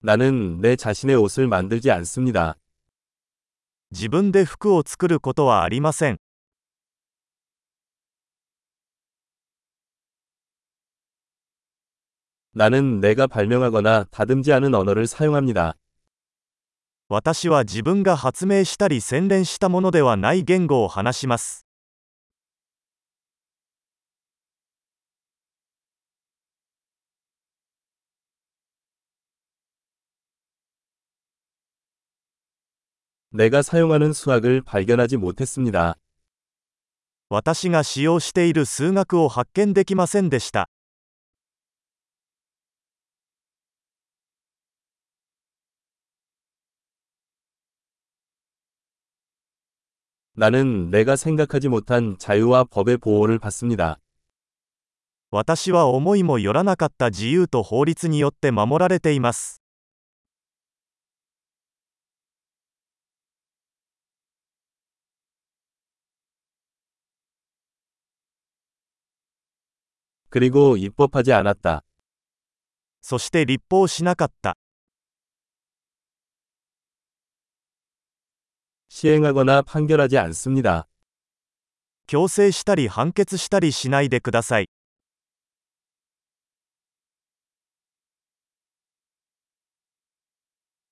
나는 내 자신의 옷을 만들지 않습니다. 自分で服を作ることはありません。 나는 내가 발명하거나 다듬지 않은 언어를 사용합니다. 私は自分が発明したり洗練したものではない言語を話します。 내가 사용하는 수학을 발견하지 못했습니다. 私が使用している数学を発見できませんでした。 나는 내가 생각하지 못한 자유와 법의 보호를 받습니다. 私は思いもよらなかった自由と法律によって守られています。 그리고 입법하지 않았다. そして立法しなかった。 시행하거나 판결하지 않습니다. 強制したり判決したりしないでください。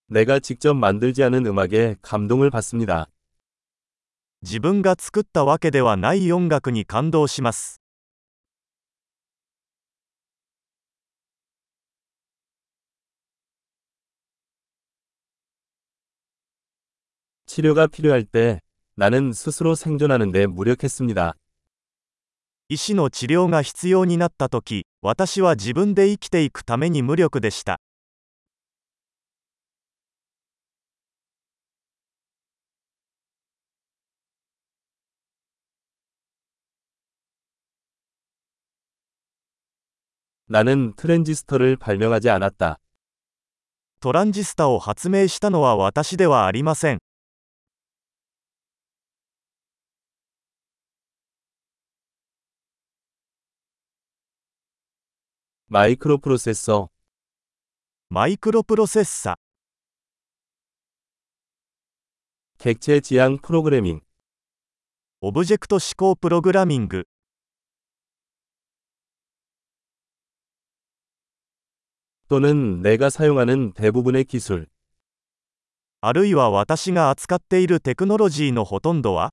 내가 직접 만들지 않은 음악에 감동을 받습니다. 自分が作ったわけではない音楽に感動します。 치료가 필요할 때 나는 스스로 생존하는 데 무력했습니다. 医師の治療が必要になったとき、私は自分で生きていくために無力でした。 나는 트랜지스터를 발명하지 않았다. トランジスタを発明したのは私ではありません。 마이크로 프로세서, マイクロプロセッサ、 객체 지향 프로그래밍, オブジェクト指向プログラミング、 또는 내가 사용하는 대부분의 기술, あるいは私が扱っているテクノロジーのほとんどは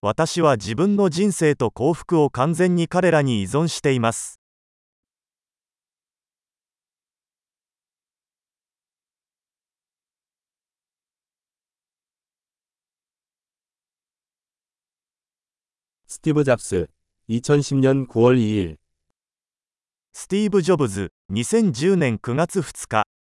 私は自分の人生と幸福を完全に彼らに依存しています。スティーブ・ジ・ジョブズ2010年9月2日